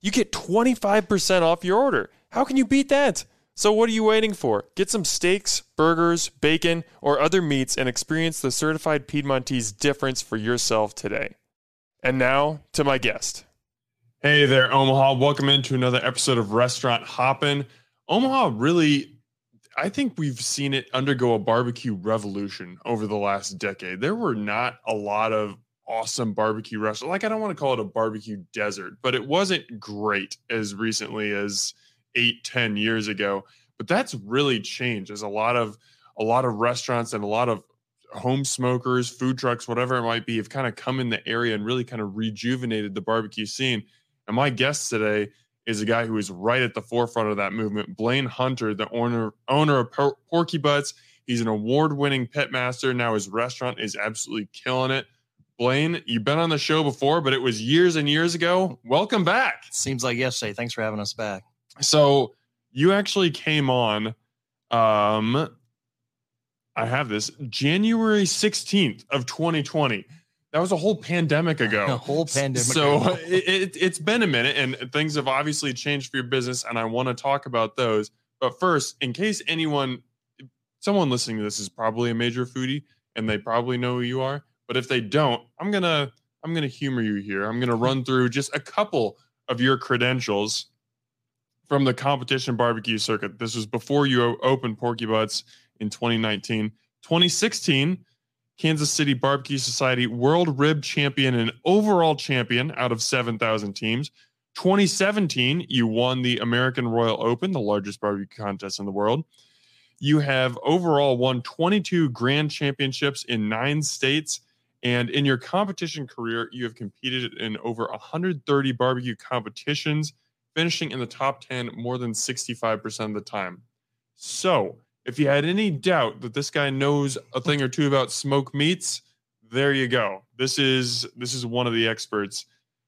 you get 25% off your order. How can you beat that? So, what are you waiting for? Get some steaks, burgers, bacon, or other meats and experience the certified Piedmontese difference for yourself today. And now to my guest. Hey there, Omaha. Welcome into another episode of Restaurant Hoppin'. Omaha really, I think we've seen it undergo a barbecue revolution over the last decade. There were not a lot of awesome barbecue restaurant. Like I don't want to call it a barbecue desert, but it wasn't great as recently as eight, ten years ago. But that's really changed. There's a lot of a lot of restaurants and a lot of home smokers, food trucks, whatever it might be, have kind of come in the area and really kind of rejuvenated the barbecue scene. And my guest today is a guy who is right at the forefront of that movement, Blane Hunter, the owner owner of Por- Porky Butts. He's an award-winning pit master. Now his restaurant is absolutely killing it. Blane, you've been on the show before, but it was years and years ago. Welcome back. Seems like yesterday. Thanks for having us back. So you actually came on. Um, I have this January 16th of 2020. That was a whole pandemic ago. A whole pandemic. So it, it, has been a minute and things have obviously changed for your business. And I want to talk about those. But first, in case anyone, someone listening to this is probably a major foodie and they probably know who you are. But if they don't, I'm gonna I'm gonna humor you here. I'm gonna run through just a couple of your credentials from the competition barbecue circuit. This was before you opened Porky Butts in 2019. 2016, Kansas City Barbecue Society World Rib Champion and overall champion out of 7,000 teams. 2017, you won the American Royal Open, the largest barbecue contest in the world. You have overall won 22 grand championships in nine states and in your competition career, you have competed in over 130 barbecue competitions, finishing in the top 10 more than 65% of the time. So, if you had any doubt that this guy knows a thing or two about smoke meats, there you go. This is this is one of the experts.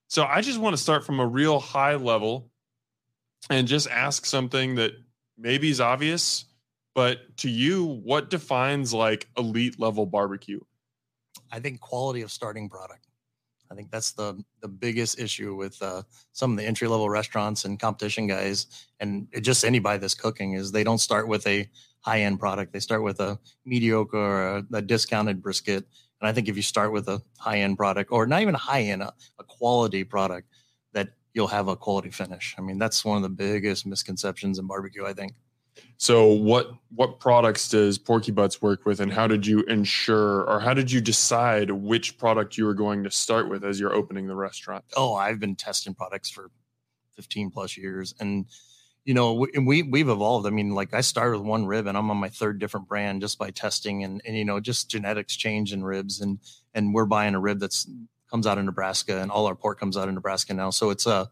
So, I just want to start from a real high level and just ask something that maybe is obvious, but to you, what defines like elite level barbecue? I think quality of starting product. I think that's the the biggest issue with uh, some of the entry level restaurants and competition guys, and just anybody that's cooking is they don't start with a high end product. They start with a mediocre or a, a, discounted brisket. And I think if you start with a high end product, or not even a high end, a, a quality product, that you'll have a quality finish. I mean, that's one of the biggest misconceptions in barbecue. I think. So what what products does Porky Butts work with, and how did you ensure, or how did you decide which product you were going to start with as you're opening the restaurant? Oh, I've been testing products for 15 plus years, and you know, we we've evolved. I mean, like I started with one rib, and I'm on my third different brand just by testing, and and you know, just genetics change in ribs, and and we're buying a rib that's comes out of Nebraska, and all our pork comes out of Nebraska now, so it's a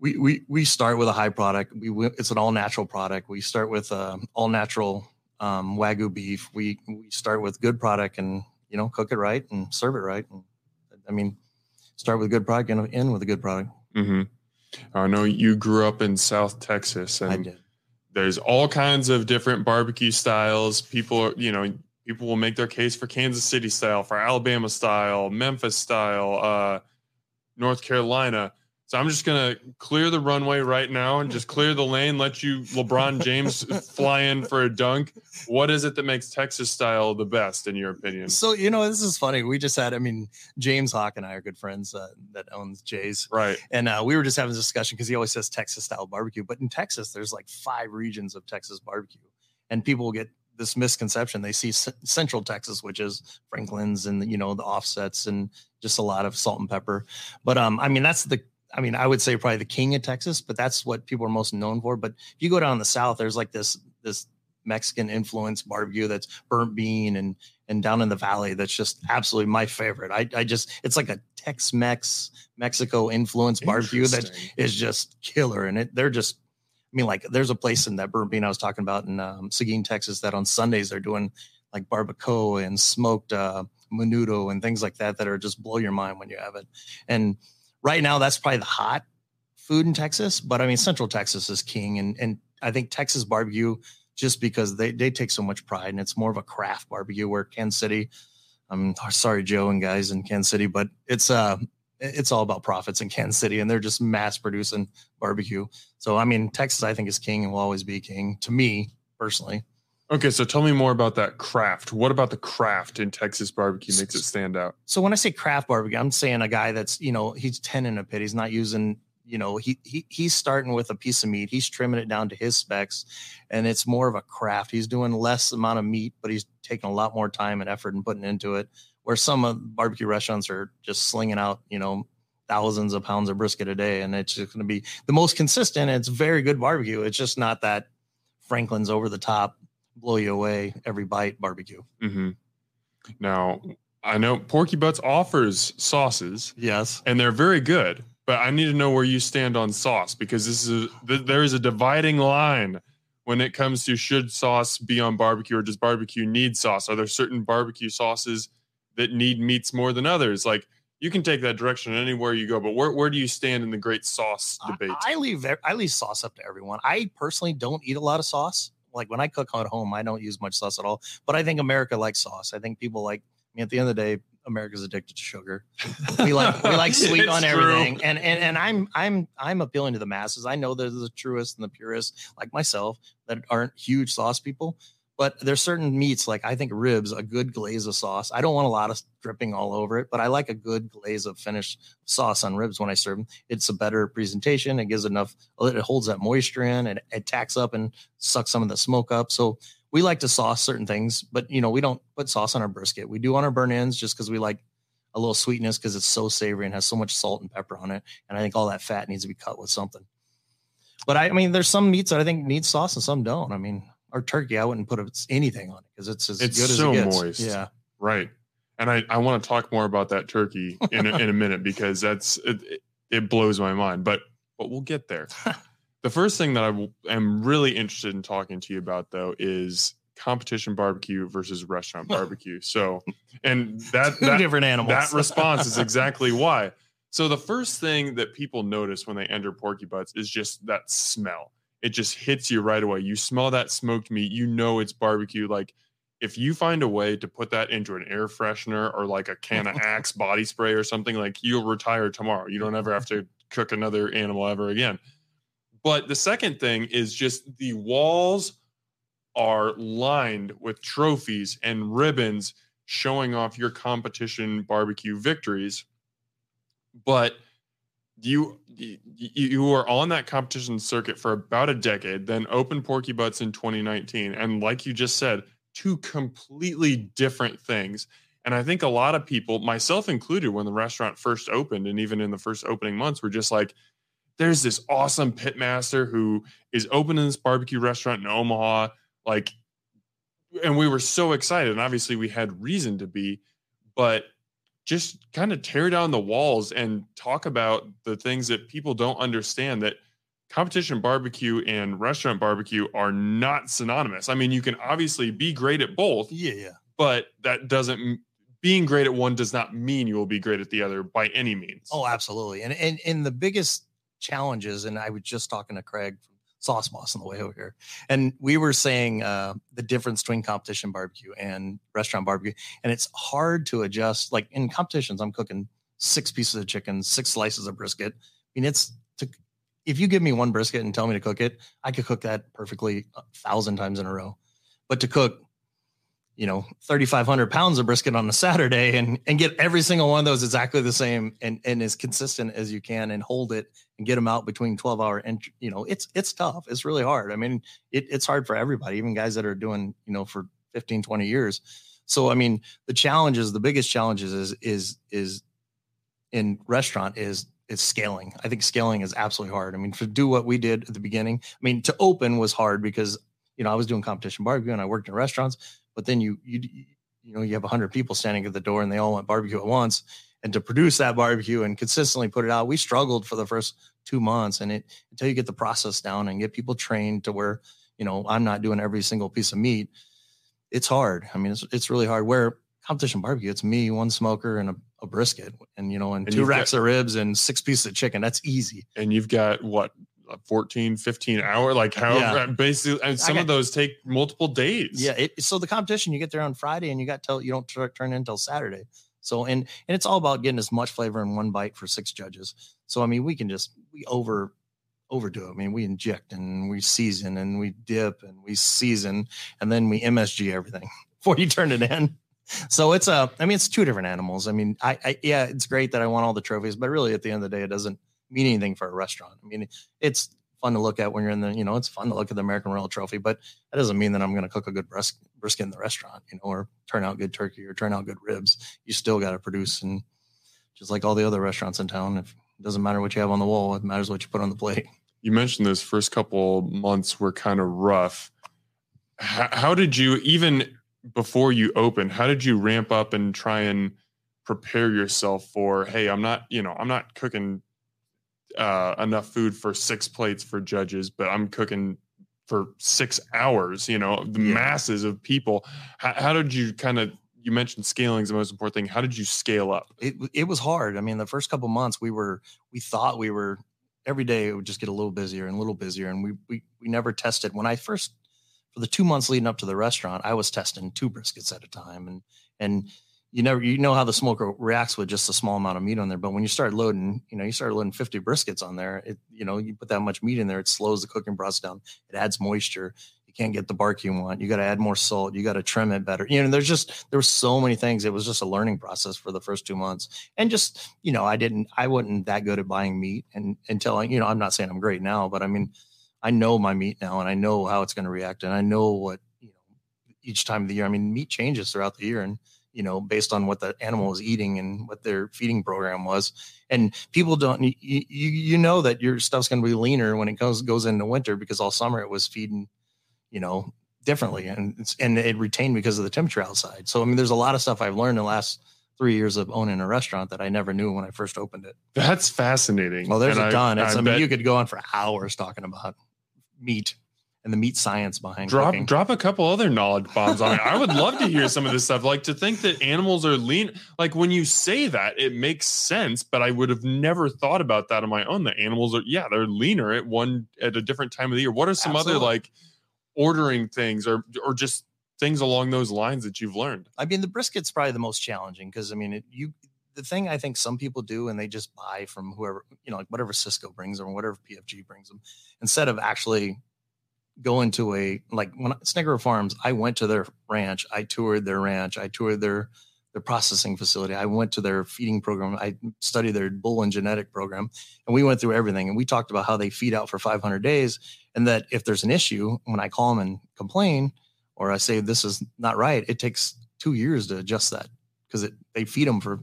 we, we we start with a high product. We, it's an all natural product. We start with uh, all natural um, wagyu beef. We we start with good product and you know cook it right and serve it right. And, I mean, start with a good product and end with a good product. Mm-hmm. I know you grew up in South Texas, and there's all kinds of different barbecue styles. People are you know people will make their case for Kansas City style, for Alabama style, Memphis style, uh, North Carolina So I'm just gonna clear the runway right now and just clear the lane, let you LeBron James fly in for a dunk. What is it that makes Texas style the best in your opinion? So you know, this is funny. We just had, I mean, James Hawk and I are good friends uh, that owns Jay's, right? And uh, we were just having a discussion because he always says Texas style barbecue, but in Texas, there's like five regions of Texas barbecue, and people get this misconception. They see C- Central Texas, which is Franklin's and you know the offsets and just a lot of salt and pepper. But um, I mean, that's the I mean, I would say probably the king of Texas, but that's what people are most known for. But if you go down the south, there's like this this Mexican influence barbecue that's burnt bean and and down in the valley that's just absolutely my favorite. I I just it's like a Tex-Mex Mexico influence barbecue that is just killer. And it they're just I mean, like there's a place in that burnt bean I was talking about in um, Seguin, Texas, that on Sundays they're doing like barbacoa and smoked uh, menudo and things like that that are just blow your mind when you have it. And right now that's probably the hot food in Texas, but I mean Central Texas is king, and and I think Texas barbecue just because they they take so much pride and it's more of a craft barbecue. Where Kansas City, I'm sorry Joe and guys in Kansas City, but it's uh it's all about profits in Kansas City, and they're just mass producing barbecue. So I mean Texas I think is king and will always be king to me personally. Okay, so tell me more about that craft. What about the craft in Texas barbecue makes it stand out? So when I say craft barbecue, I'm saying a guy that's you know he's ten in a pit. He's not using you know he, he he's starting with a piece of meat. He's trimming it down to his specs, and it's more of a craft. He's doing less amount of meat, but he's taking a lot more time and effort and putting into it. Where some barbecue restaurants are just slinging out you know thousands of pounds of brisket a day, and it's just going to be the most consistent. It's very good barbecue. It's just not that Franklin's over the top blow you away every bite barbecue. Mm-hmm. Now, I know Porky Butts offers sauces. Yes. And they're very good, but I need to know where you stand on sauce because this is a, there is a dividing line when it comes to should sauce be on barbecue or does barbecue need sauce? Are there certain barbecue sauces that need meats more than others? Like you can take that direction anywhere you go, but where, where do you stand in the great sauce debate? I, I leave I leave sauce up to everyone. I personally don't eat a lot of sauce like when I cook at home, I don't use much sauce at all. But I think America likes sauce. I think people like. I mean, at the end of the day, America's addicted to sugar. We like we like sweet on everything, and and and I'm I'm I'm appealing to the masses. I know there's the truest and the purest, like myself that aren't huge sauce people, but there's certain meats like I think ribs, a good glaze of sauce. I don't want a lot of dripping all over it, but I like a good glaze of finished sauce on ribs when I serve them. It's a better presentation. It gives enough. It holds that moisture in, and it tacks up and sucks some of the smoke up. So we like to sauce certain things, but you know we don't put sauce on our brisket. We do on our burn ends just because we like a little sweetness because it's so savory and has so much salt and pepper on it. And I think all that fat needs to be cut with something. But I, I mean, there's some meats that I think need sauce and some don't. I mean, or turkey, I wouldn't put anything on it because it's as it's good so as it gets. moist. Yeah, right. And I, I want to talk more about that turkey in a, in a minute because that's it, it blows my mind. But but we'll get there. the first thing that I w- am really interested in talking to you about though is competition barbecue versus restaurant barbecue. So and that, that different animals. that response is exactly why. So the first thing that people notice when they enter Porky Butts is just that smell. It just hits you right away. You smell that smoked meat, you know it's barbecue. Like if you find a way to put that into an air freshener or like a can of Axe body spray or something, like you'll retire tomorrow. You don't ever have to cook another animal ever again. But the second thing is just the walls are lined with trophies and ribbons showing off your competition barbecue victories. But you you were on that competition circuit for about a decade, then opened Porky Butts in 2019, and like you just said, two completely different things. And I think a lot of people, myself included, when the restaurant first opened, and even in the first opening months, were just like, "There's this awesome pitmaster who is opening this barbecue restaurant in Omaha." Like, and we were so excited, and obviously we had reason to be, but just kind of tear down the walls and talk about the things that people don't understand that competition barbecue and restaurant barbecue are not synonymous. I mean, you can obviously be great at both. Yeah, yeah. But that doesn't being great at one does not mean you will be great at the other by any means. Oh, absolutely. And and and the biggest challenges, and I was just talking to Craig Sauce Boss on the way over here, and we were saying uh, the difference between competition barbecue and restaurant barbecue, and it's hard to adjust. Like in competitions, I'm cooking six pieces of chicken, six slices of brisket, I mean, it's to, if you give me one brisket and tell me to cook it, I could cook that perfectly a thousand times in a row. But to cook, you know, 3,500 pounds of brisket on a Saturday and, and get every single one of those exactly the same and, and as consistent as you can and hold it and get them out between 12 hour and, you know, it's, it's tough. It's really hard. I mean, it, it's hard for everybody, even guys that are doing, you know, for 15, 20 years. So, I mean, the challenges, the biggest challenges is, is, is in restaurant is is scaling. I think scaling is absolutely hard. I mean, to do what we did at the beginning, I mean, to open was hard because you know I was doing competition barbecue and I worked in restaurants, but then you you you know you have hundred people standing at the door and they all want barbecue at once, and to produce that barbecue and consistently put it out, we struggled for the first two months, and it until you get the process down and get people trained to where you know I'm not doing every single piece of meat. It's hard. I mean, it's it's really hard. Where competition barbecue, it's me, one smoker, and a a brisket and you know and, and two racks got, of ribs and six pieces of chicken that's easy and you've got what 14 15 hour like how yeah. basically and some got, of those take multiple days. Yeah it, so the competition you get there on friday and you got till you don't t- turn in until saturday. So and and it's all about getting as much flavor in one bite for six judges. So i mean we can just we over overdo it. I mean we inject and we season and we dip and we season and then we msg everything before you turn it in. So it's a, uh, mean, it's two different animals. I mean, I, I, yeah, it's great that I want all the trophies, but really at the end of the day, it doesn't mean anything for a restaurant. I mean, it's fun to look at when you're in the, you know, it's fun to look at the American Royal Trophy, but that doesn't mean that I'm going to cook a good bris- brisket in the restaurant, you know, or turn out good turkey or turn out good ribs. You still got to produce, and just like all the other restaurants in town, if it doesn't matter what you have on the wall, it matters what you put on the plate. You mentioned those first couple months were kind of rough. How, how did you even before you opened, how did you ramp up and try and prepare yourself for, hey, I'm not, you know, I'm not cooking uh, enough food for six plates for judges, but I'm cooking for six hours, you know, the yeah. masses of people. How, how did you kind of, you mentioned scaling is the most important thing. How did you scale up? It, it was hard. I mean, the first couple months we were, we thought we were every day it would just get a little busier and a little busier. And we, we, we never tested when I first for the two months leading up to the restaurant, I was testing two briskets at a time, and and you know you know how the smoker reacts with just a small amount of meat on there. But when you start loading, you know, you start loading 50 briskets on there, it you know you put that much meat in there, it slows the cooking process down. It adds moisture. You can't get the bark you want. You got to add more salt. You got to trim it better. You know, there's just there were so many things. It was just a learning process for the first two months, and just you know, I didn't, I wasn't that good at buying meat, and until you know, I'm not saying I'm great now, but I mean I know my meat now and I know how it's going to react and I know what, you know, each time of the year. I mean, meat changes throughout the year and, you know, based on what the animal was eating and what their feeding program was. And people don't, you, you, you know, that your stuff's going to be leaner when it goes, goes into winter because all summer it was feeding, you know, differently and it's, and it retained because of the temperature outside. So, I mean, there's a lot of stuff I've learned in the last three years of owning a restaurant that I never knew when I first opened it. That's fascinating. Well, there's and a ton. I, I, I mean, you could go on for hours talking about meat and the meat science behind drop cooking. drop a couple other knowledge bombs on it. I would love to hear some of this stuff. Like to think that animals are lean. Like when you say that, it makes sense. But I would have never thought about that on my own. The animals are yeah, they're leaner at one at a different time of the year. What are some Absolutely. other like ordering things or or just things along those lines that you've learned? I mean, the brisket's probably the most challenging because I mean, it, you the thing I think some people do and they just buy from whoever, you know, like whatever Sysco brings them or whatever PFG brings them, instead of actually going into a like when Snake River Farms, I went to their ranch, I toured their ranch, I toured their their processing facility. I went to their feeding program. I studied their bull and genetic program, and we went through everything. And we talked about how they feed out for 500 days, and that if there's an issue, when I call them and complain, or I say this is not right, it takes two years to adjust that because they feed them for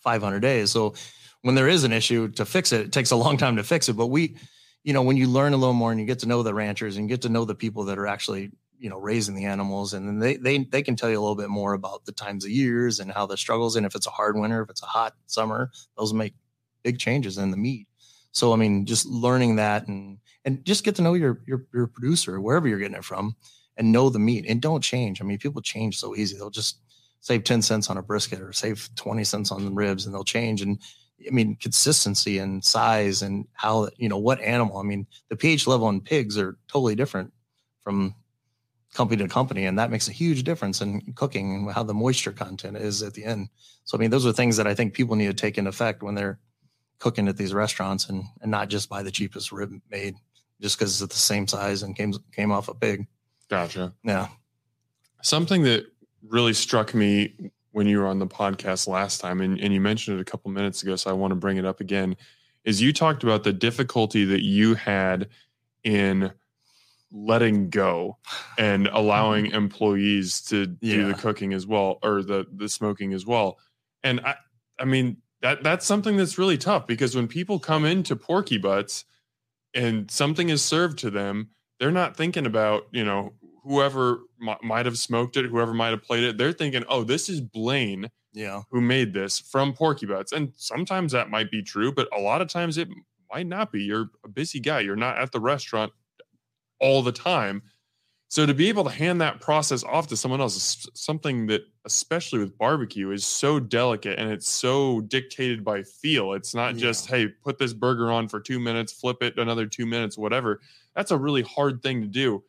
500 days. So when there is an issue to fix it, it takes a long time to fix it. But we, you know, when you learn a little more and you get to know the ranchers and get to know the people that are actually, you know, raising the animals, and then they they they can tell you a little bit more about the times of years and how the struggles. And if it's a hard winter, if it's a hot summer, those make big changes in the meat. So I mean, just learning that and and just get to know your your your producer wherever you're getting it from, and know the meat and don't change. I mean, people change so easy; they'll just save 10 cents on a brisket or save 20 cents on the ribs and they'll change. And I mean, consistency and size and how, you know, what animal, I mean, the pH level in pigs are totally different from company to company. And that makes a huge difference in cooking and how the moisture content is at the end. So, I mean, those are things that I think people need to take into effect when they're cooking at these restaurants and and not just buy the cheapest rib made just because it's the same size and came came off a pig. Gotcha. Yeah. Something that really struck me when you were on the podcast last time, and, and you mentioned it a couple minutes ago, so I want to bring it up again, is you talked about the difficulty that you had in letting go and allowing mm-hmm. employees to do the cooking as well or the the smoking as well. And I I mean that that's something that's really tough because when people come into Porky Butts and something is served to them, they're not thinking about, you know, whoever m- might have smoked it, whoever might have played it. They're thinking, "Oh, this is Blane Yeah. who made this from Porky Butts. And sometimes that might be true, but a lot of times it might not be. You're a busy guy. You're not at the restaurant all the time. So to be able to hand that process off to someone else is something that, especially with barbecue, is so delicate and it's so dictated by feel. It's not Yeah. just, hey, put this burger on for two minutes, flip it another two minutes, whatever. That's a really hard thing to do.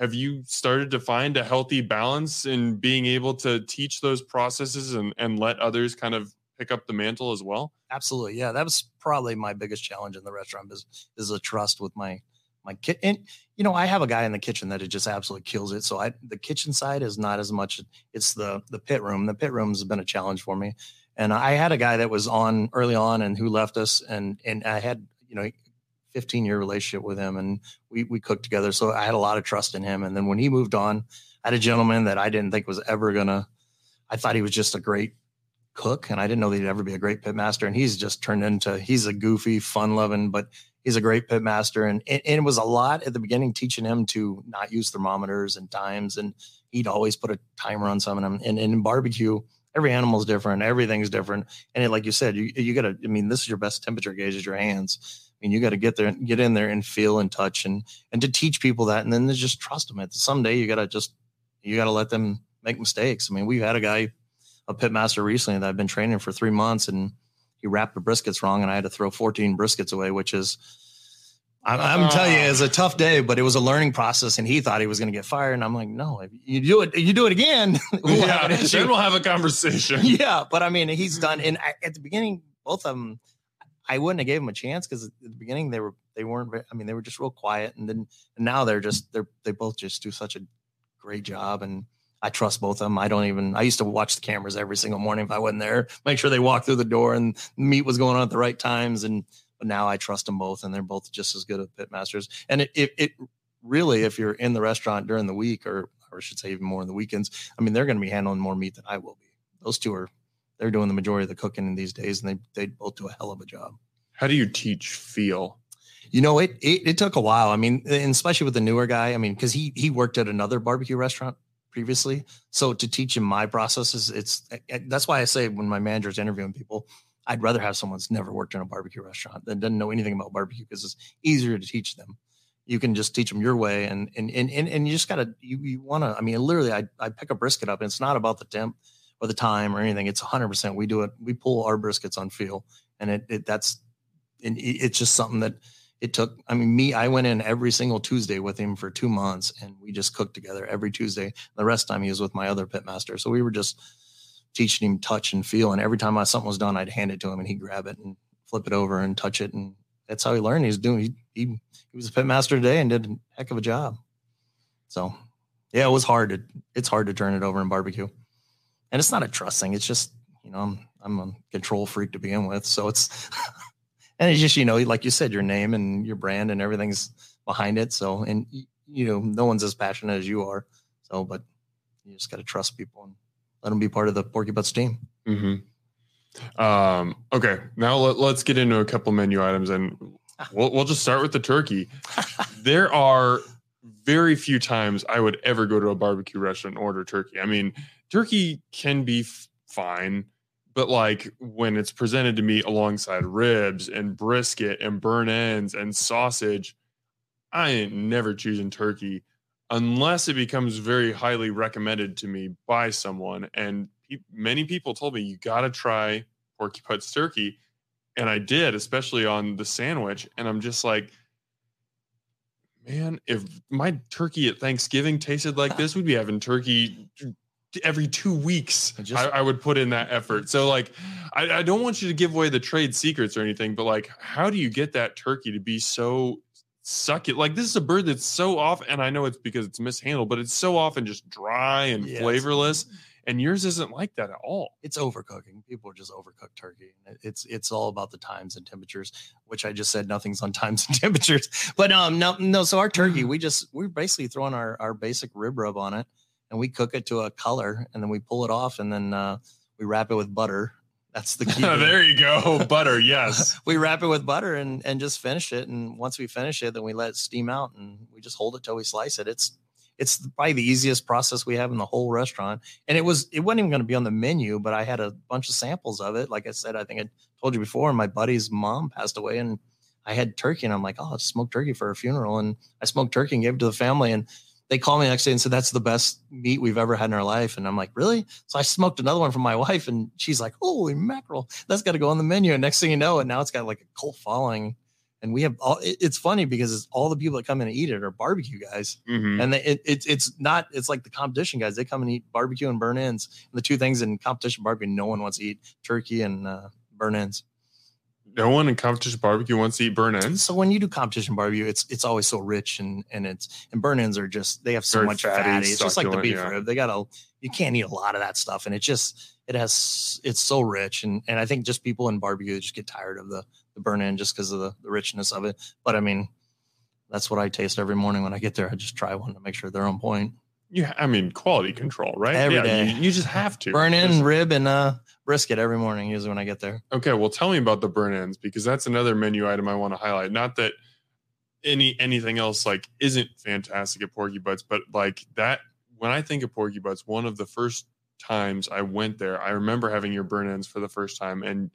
Have you started to find a healthy balance in being able to teach those processes and, and let others kind of pick up the mantle as well? Absolutely. Yeah. That was probably my biggest challenge in the restaurant business is the trust with my my kit. And you know, I have a guy in the kitchen that it just absolutely kills it. So I the kitchen side is not as much it's the the pit room. The pit room has been a challenge for me. And I had a guy that was on early on and who left us and and I had, you know, 15 year relationship with him and we we cooked together. So I had a lot of trust in him. And then when he moved on, I had a gentleman that I didn't think was ever gonna I thought he was just a great cook and I didn't know that he'd ever be a great pit master. And he's just turned into he's a goofy, fun loving, but he's a great pit master. And, and and it was a lot at the beginning teaching him to not use thermometers and times. And he'd always put a timer on some of them. And, and in barbecue, every animal's different, everything's different. And it, like you said, you you gotta, I mean, this is your best temperature gauge is your hands. Mean, you got to get there, and get in there and feel and touch and and to teach people that, and then to just trust them. At someday, you got to just you got to let them make mistakes. I mean, we've had a guy, a pit master recently that I've been training for three months, and he wrapped the briskets wrong, and I had to throw 14 briskets away, which is. I'm, I'm telling you, it's a tough day, but it was a learning process, and he thought he was going to get fired, and I'm like, no, if you do it, you do it again. we'll have yeah, an issue then we'll have a conversation. yeah, but I mean, he's done. And I, at the beginning, both of them, I wouldn't have gave them a chance because at the beginning they were they weren't. I mean, they were just real quiet, and then and now they're just they're they both just do such a great job, and I trust both of them. I don't even. I used to watch the cameras every single morning if I wasn't there, make sure they walked through the door and meat was going on at the right times, and but now I trust them both, and they're both just as good at pit masters. And it it, it really, if you're in the restaurant during the week, or or I should say even more in the weekends, I mean, they're going to be handling more meat than I will be. Those two are they're doing the majority of the cooking in these days, and they they both do a hell of a job. How do you teach feel? You know, it it, it took a while. I mean, and especially with the newer guy. I mean, because he he worked at another barbecue restaurant previously, so to teach him my processes, it's that's why I say when my manager's interviewing people, I'd rather have someone that's never worked in a barbecue restaurant that doesn't know anything about barbecue because it's easier to teach them. You can just teach them your way, and and and and, and you just gotta you you want to. I mean, literally, I I pick a brisket up, and it's not about the temp or the time or anything. It's 100. percent We do it. We pull our briskets on feel, and it, it that's and it, it's just something that it took. I mean, me, I went in every single Tuesday with him for two months, and we just cooked together every Tuesday. The rest time he was with my other pit master, so we were just teaching him touch and feel. And every time I, something was done, I'd hand it to him, and he'd grab it and flip it over and touch it, and that's how he learned. He's doing. He he, he was a pit master today and did a heck of a job. So, yeah, it was hard to. It's hard to turn it over in barbecue, and it's not a trust thing. It's just you know I'm I'm a control freak to begin with, so it's. and it's just you know like you said your name and your brand and everything's behind it so and you know no one's as passionate as you are so but you just got to trust people and let them be part of the porky butts team Mm-hmm. Um, okay, now let, us get into a couple menu items, and we'll we'll just start with the turkey. there are very few times I would ever go to a barbecue restaurant and order turkey. I mean, turkey can be f- fine, but like when it's presented to me alongside ribs and brisket and burn ends and sausage, I ain't never choosing turkey unless it becomes very highly recommended to me by someone. And pe- many people told me you got to try Porky Butts turkey, and I did, especially on the sandwich. And I'm just like, man, if my turkey at Thanksgiving tasted like this, we'd be having turkey every two weeks Just- I, I would put in that effort. So like I, I don't want you to give away the trade secrets or anything, but like how do you get that turkey to be so succulent? Like this is a bird that's so off, and I know it's because it's mishandled, but it's so often just dry and Yes. flavorless. And yours isn't like that at all. it's overcooking. People just overcook turkey. And It's it's all about the times and temperatures, which I just said nothing's on times and temperatures. But um no no. So our turkey, we just we're basically throwing our our basic rib rub on it, and we cook it to a color, and then we pull it off, and then uh, we wrap it with butter. That's the key. there you go. Butter, yes. we wrap it with butter and and just finish it. And once we finish it, then we let it steam out, and we just hold it till we slice it. It's it's probably the easiest process we have in the whole restaurant. And it was it wasn't even going to be on the menu, but I had a bunch of samples of it. Like I said, I think I told you before, my buddy's mom passed away, and I had turkey, and I'm like, oh, let's smoke turkey for a funeral, and I smoked turkey and gave it to the family, and they called me the next day and said that's the best meat we've ever had in our life, and I'm like, really? So I smoked another one for my wife, and she's like, holy mackerel, that's got to go on the menu. And next thing you know, and now it's got like a cult following. And we have all it's funny because it's all the people that come in and eat it are barbecue guys, Mhm. and they, it, it's it's not. It's like the competition guys. They come and eat barbecue and burn ends. And the two things in competition barbecue, no one wants to eat turkey and uh, burn ends. No one in competition barbecue wants to eat burn ends. So when you do competition barbecue, it's it's always so rich and and it's and burn ends are just they have so Very much fatty, fatty. It's just like the beef yeah. rib. They got a you can't eat a lot of that stuff, and it just it has it's so rich and and I think just people in barbecue just get tired of the the burn end just because of the, the richness of it. But I mean, that's what I taste every morning when I get there. I just try one to make sure they're on point. Yeah, I mean quality control, right? Every yeah, day. You, you just have to Burn in rib and uh brisket every morning usually when I get there. Okay, well, tell me about the burn ends because that's another menu item I want to highlight. Not that any anything else like isn't fantastic at Porky Butts, but like that when I think of Porky Butts, one of the first times I went there, I remember having your burn ends for the first time, and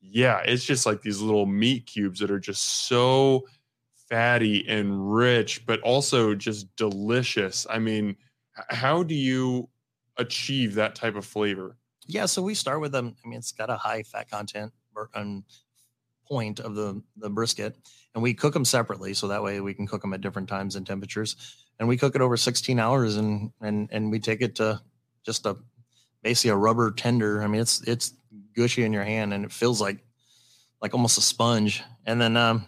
yeah, it's just like these little meat cubes that are just so fatty and rich, but also just delicious. I mean, how do you achieve that type of flavor? Yeah, so we start with them. I mean, it's got a high fat content um, point of the the brisket, and we cook them separately, so that way we can cook them at different times and temperatures. And we cook it over 16 hours, and and and we take it to just a basically a rubber tender. I mean, it's it's gushy in your hand, and it feels like like almost a sponge. And then um,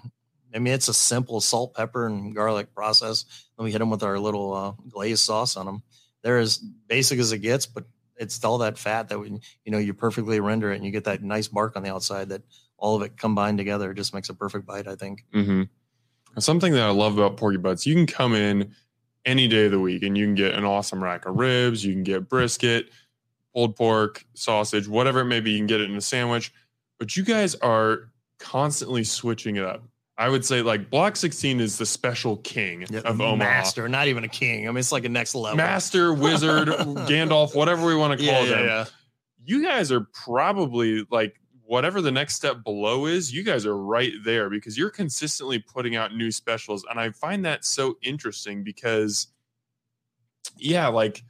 I mean, it's a simple salt, pepper, and garlic process. Then we hit them with our little uh, glazed sauce on them. They're as basic as it gets, but it's all that fat that we, you know, you perfectly render it and you get that nice bark on the outside that all of it combined together just makes a perfect bite, I think. Mm-hmm. Something that I love about Porky Butts, you can come in any day of the week and you can get an awesome rack of ribs, you can get brisket, pulled pork, sausage, whatever it may be, you can get it in a sandwich. But you guys are constantly switching it up. I would say like Block 16 is the special king of Omaha. Master, not even a king. I mean, it's like a next level. Master, wizard, Gandalf, whatever we want to call yeah, yeah, them. yeah. You guys are probably like whatever the next step below is, you guys are right there because you're consistently putting out new specials. And I find that so interesting because, yeah, like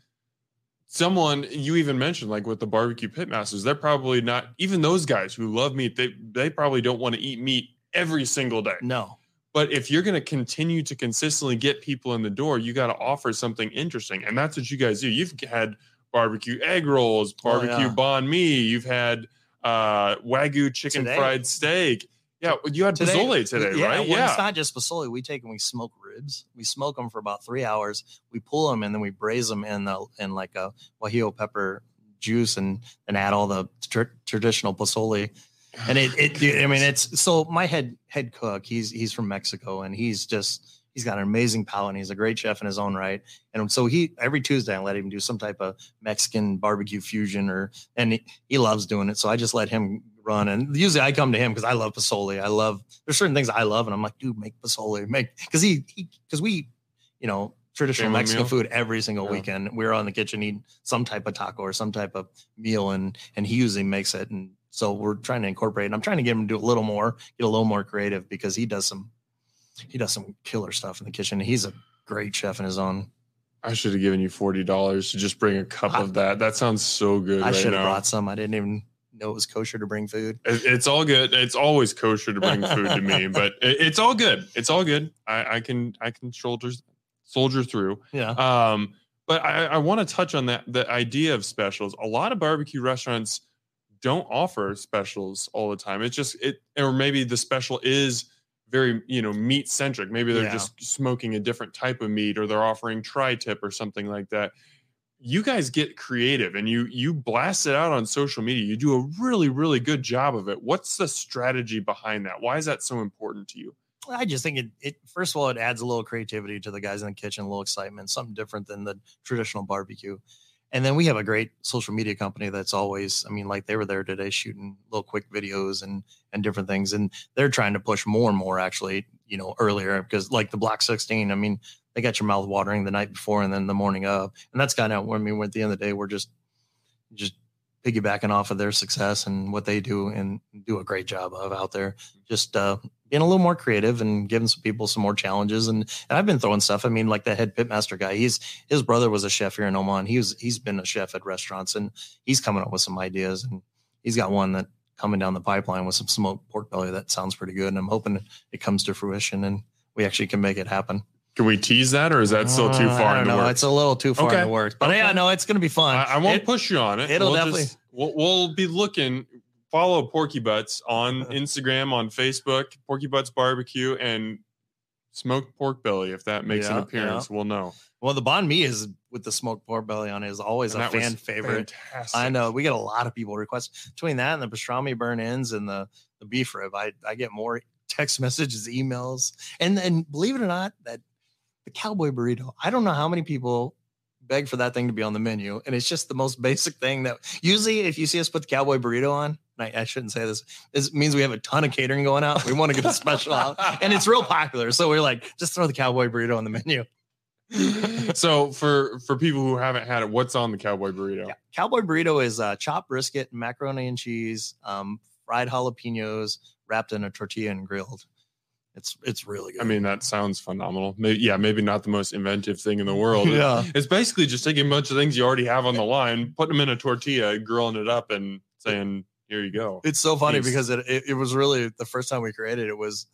someone you even mentioned, like with the barbecue pitmasters, they're probably not even those guys who love meat, they, they probably don't want to eat meat every single day. No. But if you're going to continue to consistently get people in the door, you got to offer something interesting. And that's what you guys do. You've had barbecue egg rolls, Oh, barbecue yeah. banh mi, you've had uh, wagyu chicken Today. fried steak. Yeah, you had pozole today, yeah, right? Well, yeah. it's not just pozole. We take and we smoke ribs. We smoke them for about three hours. We pull them and then we braise them in the in like a guajillo pepper juice and and add all the tr- traditional pozole. And it, it I mean, it's so my head head cook. He's he's from Mexico and he's just he's got an amazing palate. And he's a great chef in his own right. And so he every Tuesday I let him do some type of Mexican barbecue fusion or and he, he loves doing it. So I just let him run. And usually I come to him because I love pozole. I love there's certain things I love, and I'm like, dude, make pozole, make because he because we, you know, traditional Family Mexican meal? food every single Yeah. weekend. We're on the kitchen eating some type of taco or some type of meal, and and he usually makes it. And so we're trying to incorporate. And I'm trying to get him to do a little more, get a little more creative because he does some he does some killer stuff in the kitchen. He's a great chef in his own. I should have given you forty dollars to just bring a cup I- of that. That sounds so good. I right should have now. brought some. I didn't even know it was kosher to bring food. It- It's all good. It's always kosher to bring food to me, but it- it's all good. It's all good. I, I can I can shoulder soldier through. Yeah. Um, But I, I want to touch on that the idea of specials. A lot of barbecue restaurants don't offer specials all the time. It's just it, or maybe the special is very you know meat centric. Maybe they're Yeah. just smoking a different type of meat, or they're offering tri-tip or something like that. You guys get creative and you you blast it out on social media. You do a really really good job of it. What's the strategy behind that? Why is that so important to you? I just think it, it first of all, it adds a little creativity to the guys in the kitchen, a little excitement, something different than the traditional barbecue. And then we have a great social media company that's always, I mean, like they were there today shooting little quick videos and and different things. And they're trying to push more and more actually, you know, earlier because like the Block 16, I mean, they got your mouth watering the night before and then the morning of. And that's kind of where I mean, at the end of the day, we're just just piggybacking off of their success and what they do and do a great job of out there. Just uh, being a little more creative and giving some people some more challenges. And, and I've been throwing stuff. I mean, like the head pitmaster guy, he's his brother was a chef here in Oman. He was he's been a chef at restaurants and he's coming up with some ideas and he's got one that coming down the pipeline with some smoked pork belly that sounds pretty good. And I'm hoping it comes to fruition and we actually can make it happen. Can we tease that, or is that still too Uh, far? I don't in the works? It's a little too far Okay. in the works, but Okay. yeah, no, it's going to be fun. I, I won't It- push you on it. it'll we'll definitely- Just, we'll, we'll be looking. Follow Porky Butts on uh-huh. Instagram, on Facebook, Porky Butts Barbecue, and smoked pork belly. If that makes an Yeah, appearance, we'll know. Well, the banh mi is with the smoked pork belly on it is always And a fan favorite. Fantastic. I know we get a lot of people request between that and the pastrami burn ins and the the beef rib. I I get more text messages, emails, and then believe it or not, that the cowboy burrito. I don't know how many people beg for that thing to be on the menu, and it's just the most basic thing that usually if you see us put the cowboy burrito on. I, I shouldn't say this. This means we have a ton of catering going out. We want to get a special out, and it's real popular. So we're like, just throw the cowboy burrito on the menu. so for for people who haven't had it, what's on the cowboy burrito? Yeah. Cowboy burrito is uh, chopped brisket, macaroni and cheese, um, fried jalapenos wrapped in a tortilla and grilled. It's it's really good. I mean, that sounds phenomenal. Maybe, yeah, maybe not the most inventive thing in the world. yeah, It's basically just taking a bunch of things you already have on the line, putting them in a tortilla, grilling it up, and saying, "Here you go." it's so funny Feast. because it, it it was really the first time we created it was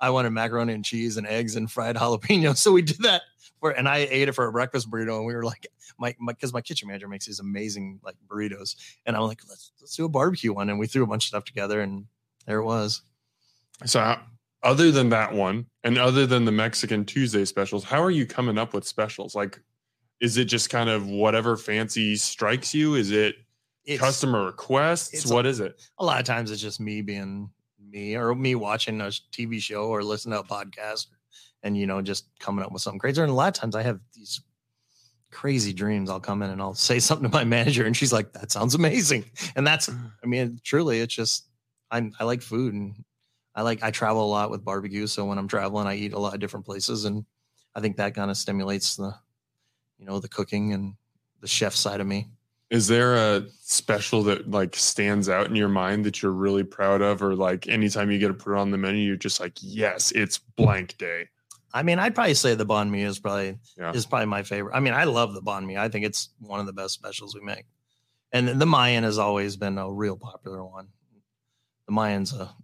I wanted macaroni and cheese and eggs and fried jalapeno. so we did that for and I ate it for a breakfast burrito, and we were like, my because my, kitchen manager makes these amazing like burritos, and I'm like, let's let's do a barbecue one, and we threw a bunch of stuff together, and there it was. So, uh, other than that one, and other than the Mexican Tuesday specials, how are you coming up with specials? Like, is it just kind of whatever fancy strikes you? Is it It's, customer requests? it's a- what is it? a lot of times it's just me being me or me watching a TV show or listening to a podcast and you know just coming up with something crazy. And a lot of times I have these crazy dreams. I'll come in and I'll say something to my manager and she's like, "That sounds amazing." And that's mm. I mean, truly it's just I'm I like food and I like I travel a lot with barbecue, so when I'm traveling I eat a lot of different places and I think that kind of stimulates the you know, the cooking and the chef side of me. Is there a special that like stands out in your mind that you're really proud of, or like anytime you get to put it on the menu, you're just like, yes, it's blank day. I mean, I'd probably say the banh mi is probably Yeah. is probably my favorite. I mean, I love the banh mi. I think it's one of the best specials we make. And the Mayan has always been a real popular one. The Mayan's a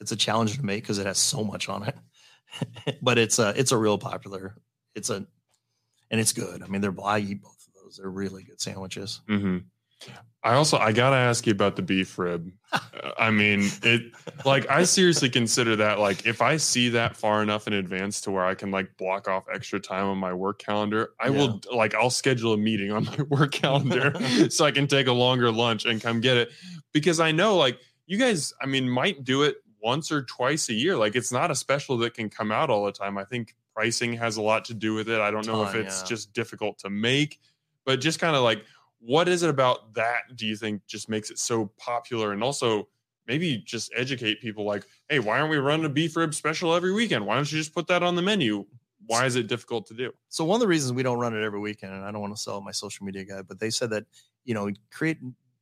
it's a challenge to make because it has so much on it. but it's a it's a real popular. It's a and it's good. I mean, they're I eat both those. They're really good sandwiches. hmm I also I gotta ask you about the beef rib. I mean, it like I seriously consider that like if I see that far enough in advance to where I can like block off extra time on my work calendar, I will like I'll schedule a meeting on my work calendar so I can take a longer lunch and come get it because I know like you guys I mean might do it once or twice a year. Like it's not a special that can come out all the time. I think pricing has a lot to do with it. I don't know if it's yeah. just difficult to make, but just kind of like what is it about that do you think just makes it so popular? And also maybe just educate people like hey why aren't we running a beef rib special every weekend? Why don't you just put that on the menu? Why is it difficult to do? So one of the reasons we don't run it every weekend, and I don't want to sell my social media guy, but they said that you know create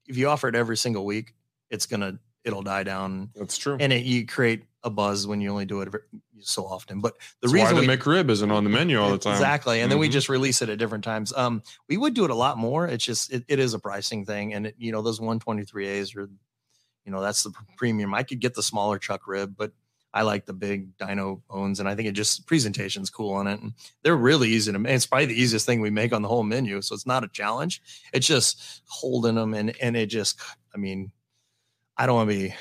if you offer it every single week, it's gonna it'll die down, that's true. And it, you create a buzz when you only do it so often. But the That's reason why we, the McRib isn't on the menu all the time exactly, and then we Mhm. just release it at different times. Um, we would do it a lot more. It's just it, it is a pricing thing, and it, you know those one twenty three A's are, you know that's the premium. I could get the smaller chuck rib, but I like the big dino bones, and I think it just presentation's cool on it. And they're really easy to make. It's probably the easiest thing we make on the whole menu, so it's not a challenge. It's just holding them, and and it just, I mean, I don't want to be.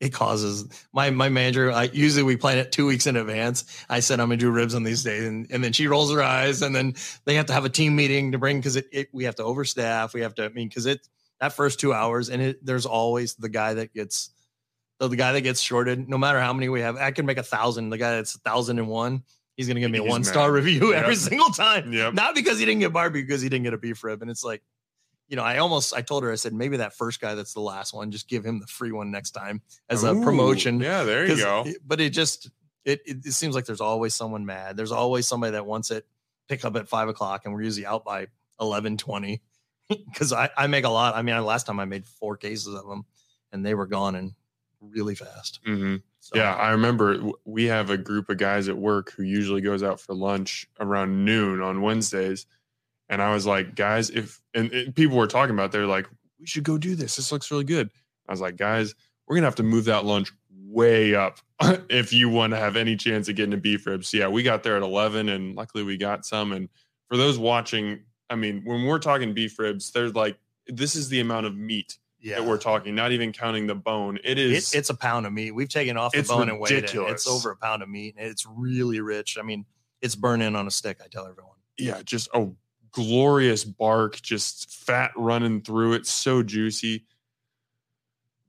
It causes my my manager. I usually we plan it two weeks in advance. I said I'm gonna do ribs on these days, and, and then she rolls her eyes, and then they have to have a team meeting to bring because it, it we have to overstaff. We have to. I mean, because it that first two hours, and it, there's always the guy that gets so the guy that gets shorted, no matter how many we have, I can make a thousand. The guy that's a thousand and one, he's gonna give me a one star review yep. every single time. Yep. Not because he didn't get barbecue, because he didn't get a beef rib. And it's like, you know, I almost I told her, I said, maybe that first guy that's the last one, just give him the free one next time as Ooh, a promotion. Yeah, there you go. It, but it just it, it, it seems like there's always someone mad. There's always somebody that wants it pick up at five o'clock, and we're usually out by eleven twenty. Because I, I make a lot. I mean, last time I made four cases of them, and they were gone in really fast. Mm-hmm. So, yeah, I remember we have a group of guys at work who usually goes out for lunch around noon on Wednesdays. And I was like, guys, if and, and people were talking about, they're like, we should go do this. This looks really good. I was like, guys, we're gonna have to move that lunch way up if you want to have any chance of getting a beef ribs. So yeah, we got there at 11 and luckily we got some. And for those watching, I mean, when we're talking beef ribs, they're like, this is the amount of meat yeah. that we're talking, not even counting the bone. It is. It, it's a pound of meat. We've taken off the bone ridiculous. and weighed it. It's over a pound of meat. And it's really rich. I mean, it's burning on a stick. I tell everyone. Yeah, just a glorious bark, just fat running through it, so juicy.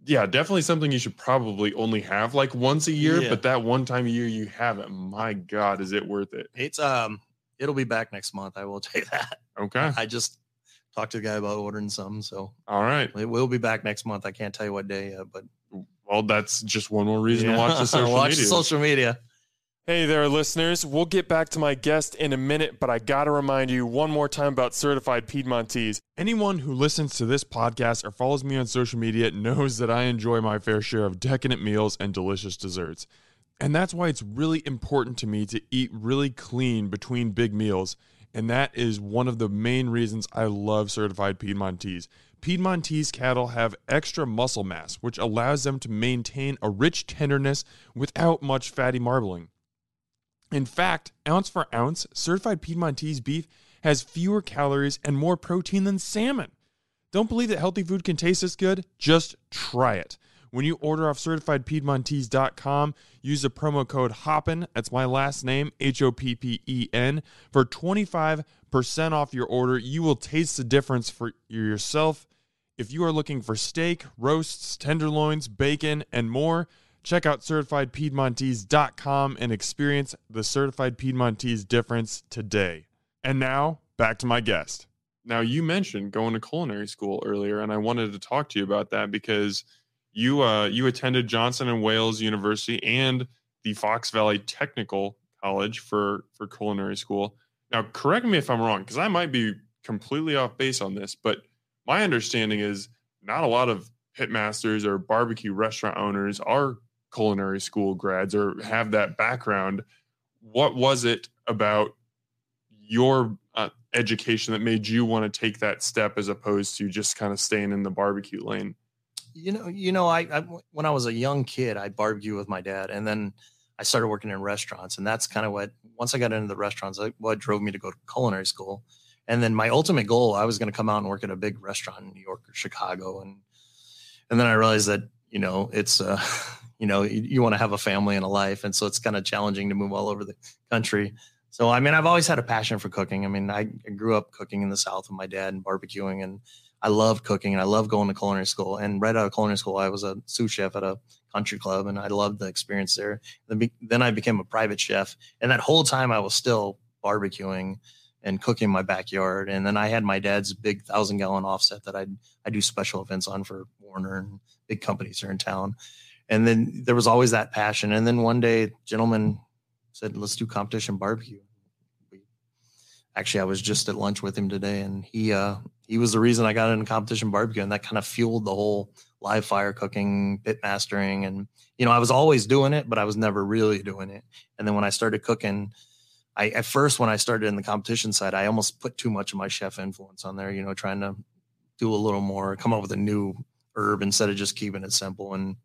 Yeah, definitely something you should probably only have like once a year, yeah. but that one time a year you have it, my God, is it worth it? It's um, it'll be back next month. I will tell you that. Okay. I just talk to the guy about ordering some. So all right, it will be back next month. I can't tell you what day yet, but well, that's just one more reason yeah. to watch the social watch media. social media. Hey there, listeners. We'll get back to my guest in a minute, but I got to remind you one more time about certified Piedmontese. Anyone who listens to this podcast or follows me on social media knows that I enjoy my fair share of decadent meals and delicious desserts. And that's why it's really important to me to eat really clean between big meals and that is one of the main reasons I love certified Piedmontese. Piedmontese cattle have extra muscle mass, which allows them to maintain a rich tenderness without much fatty marbling. In fact, ounce for ounce, certified Piedmontese beef has fewer calories and more protein than salmon. Don't believe that healthy food can taste this good? Just try it. When you order off certifiedpiedmontese.com, use the promo code HOPPEN, that's my last name, H O P P E N, for 25% off your order. You will taste the difference for yourself. If you are looking for steak, roasts, tenderloins, bacon, and more, check out certifiedpiedmontese.com and experience the certified Piedmontese difference today. And now, back to my guest. Now, you mentioned going to culinary school earlier, and I wanted to talk to you about that because – you uh, you attended Johnson and Wales University and the Fox Valley Technical College for for culinary school. Now, correct me if I'm wrong, because I might be completely off base on this, but my understanding is not a lot of pitmasters or barbecue restaurant owners are culinary school grads or have that background. What was it about your uh, education that made you want to take that step as opposed to just kind of staying in the barbecue lane? you know, you know, I, I when I was a young kid, I barbecue with my dad, and then I started working in restaurants, and that's kind of what once I got into the restaurants, what drove me to go to culinary school. And then my ultimate goal, I was going to come out and work at a big restaurant in New York or Chicago, and and then I realized that you know it's uh, you know you, you want to have a family and a life, and so it's kind of challenging to move all over the country. So I mean, I've always had a passion for cooking. I mean, I, grew up cooking in the South with my dad and barbecuing, and I love cooking and I love going to culinary school. And right out of culinary school, I was a sous chef at a country club and I loved the experience there. Then, I became a private chef. And that whole time I was still barbecuing and cooking in my backyard. And then I had my dad's big thousand gallon offset that I I do special events on for Warner and big companies here in town. And then there was always that passion. And then one day, gentleman said, "Let's do competition barbecue." actually I was just at lunch with him today and he uh he was the reason I got into competition barbecue and that kind of fueled the whole live fire cooking, pit mastering and you know I was always doing it but I was never really doing it. And then when I started cooking I at first when I started in the competition side I almost put too much of my chef influence on there, you know, trying to do a little more, come up with a new herb instead of just keeping it simple and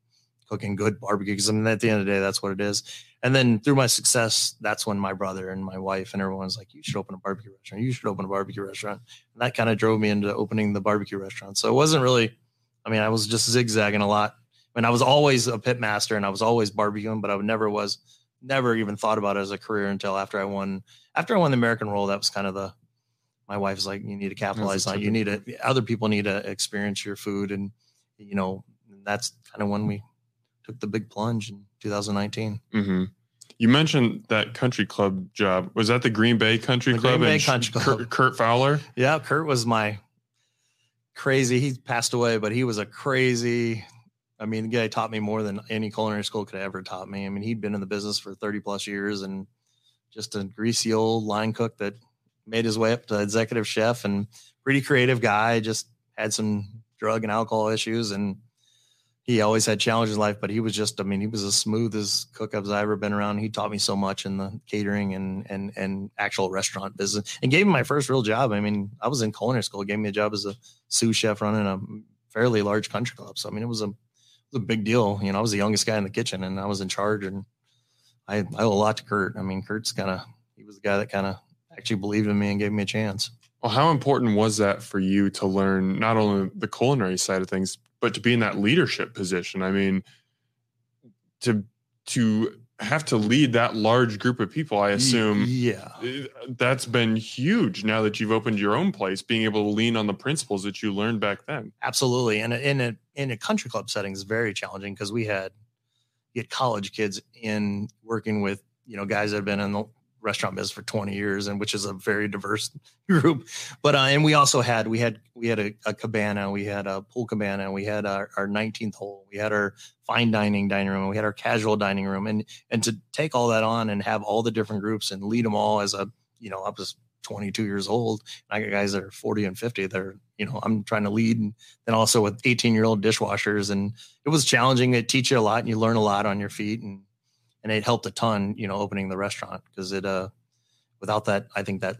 cooking good barbecue because I mean at the end of the day that's what it is. And then through my success, that's when my brother and my wife and everyone's like, "You should open a barbecue restaurant. You should open a barbecue restaurant." And that kind of drove me into opening the barbecue restaurant. So it wasn't really, I mean, I was just zigzagging a lot. I mean, I was always a pit master and I was always barbecuing, but I never was, never even thought about it as a career until after I won. After I won the American Royal, that was kind of the. My wife's like, "You need to capitalize on. it. You need to. Other people need to experience your food, and you know, that's kind of when we took the big plunge in 2019. Mm-hmm. You mentioned that country club job. Was that the Green Bay Country The Club? Green Bay and Country Club. Kurt, Kurt Fowler. Yeah, Kurt was my crazy. He passed away, but he was a crazy. I mean, the guy taught me more than any culinary school could have ever taught me. I mean, he'd been in the business for 30 plus years and just a greasy old line cook that made his way up to executive chef and pretty creative guy. Just had some drug and alcohol issues and he always had challenges in life, but he was just, I mean, he was as smooth as cook as I've ever been around. He taught me so much in the catering and and and actual restaurant business and gave me my first real job. I mean, I was in culinary school, gave me a job as a sous chef running a fairly large country club. So I mean, it was a it was a big deal. You know, I was the youngest guy in the kitchen and I was in charge and I, I owe a lot to Kurt. I mean, Kurt's kind of he was the guy that kind of actually believed in me and gave me a chance. Well, how important was that for you to learn not only the culinary side of things, but to be in that leadership position? I mean, to to have to lead that large group of people, I assume Yeah. uh, that's been huge now that you've opened your own place, being able to lean on the principles that you learned back then. Absolutely. And in a in a country club setting is very challenging because we had you had college kids in working with, you know, guys that have been in the restaurant business for 20 years and which is a very diverse group. But uh, and we also had we had we had a, a cabana, we had a pool cabana, we had our, our 19th hole, we had our fine dining dining room, we had our casual dining room. And and to take all that on and have all the different groups and lead them all as a, you know, I was 22 years old. And I got guys that are 40 and 50. They're, you know, I'm trying to lead and then also with 18 year old dishwashers. And it was challenging. It teach you a lot and you learn a lot on your feet. And, and it helped a ton, you know, opening the restaurant because it, uh, without that, I think that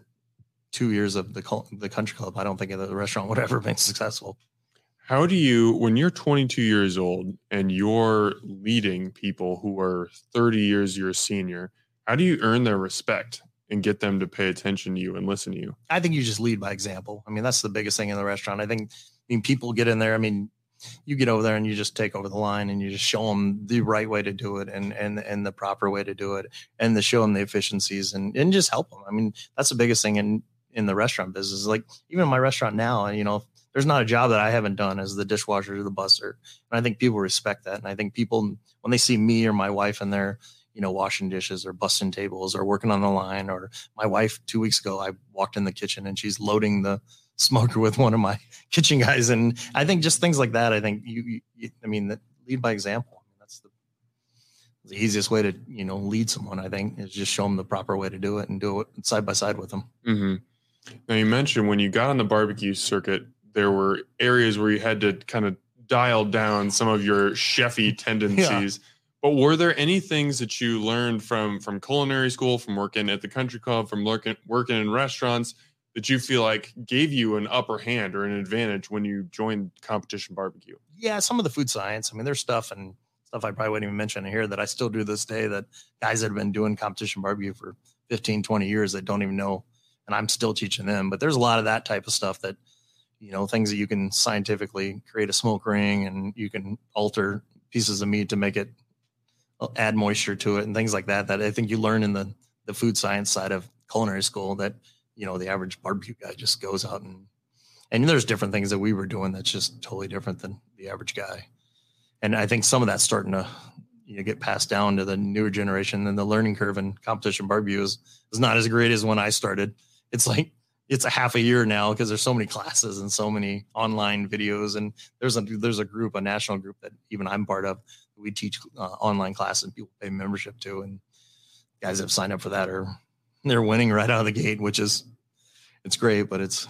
two years of the, the country club, I don't think the restaurant would ever have been successful. How do you, when you're 22 years old and you're leading people who are 30 years your senior, how do you earn their respect and get them to pay attention to you and listen to you? I think you just lead by example. I mean, that's the biggest thing in the restaurant. I think, I mean, people get in there. I mean, you get over there and you just take over the line and you just show them the right way to do it and and and the proper way to do it and to show them the efficiencies and and just help them. I mean, that's the biggest thing in in the restaurant business. Like even in my restaurant now, you know, there's not a job that I haven't done as the dishwasher or the busser. And I think people respect that. And I think people when they see me or my wife in there, you know, washing dishes or busting tables or working on the line, or my wife two weeks ago, I walked in the kitchen and she's loading the smoker with one of my kitchen guys. And I think just things like that, I think you, you I mean, that lead by example. I mean, that's the, the easiest way to, you know, lead someone, I think, is just show them the proper way to do it and do it side by side with them. Mm-hmm. Now you mentioned when you got on the barbecue circuit, there were areas where you had to kind of dial down some of your chefy tendencies. But were there any things that you learned from from culinary school, from working at the country club, from working working in restaurants that you feel like gave you an upper hand or an advantage when you joined competition barbecue? Yeah, some of the food science. I mean, there's stuff and stuff I probably wouldn't even mention here that I still do this day that guys that have been doing competition barbecue for 15, 20 years that don't even know. And I'm still teaching them. But there's a lot of that type of stuff that, you know, things that you can scientifically create a smoke ring and you can alter pieces of meat to make it uh, add moisture to it and things like that that I think you learn in the the food science side of culinary school that you know the average barbecue guy just goes out and and there's different things that we were doing that's just totally different than the average guy. And I think some of that's starting to you know get passed down to the newer generation and the learning curve in competition barbecue is, is not as great as when I started. It's like it's a half a year now because there's so many classes and so many online videos and there's a there's a group a national group that even I'm part of we teach uh, online classes and people pay membership to and guys that have signed up for that are they're winning right out of the gate which is it's great but it's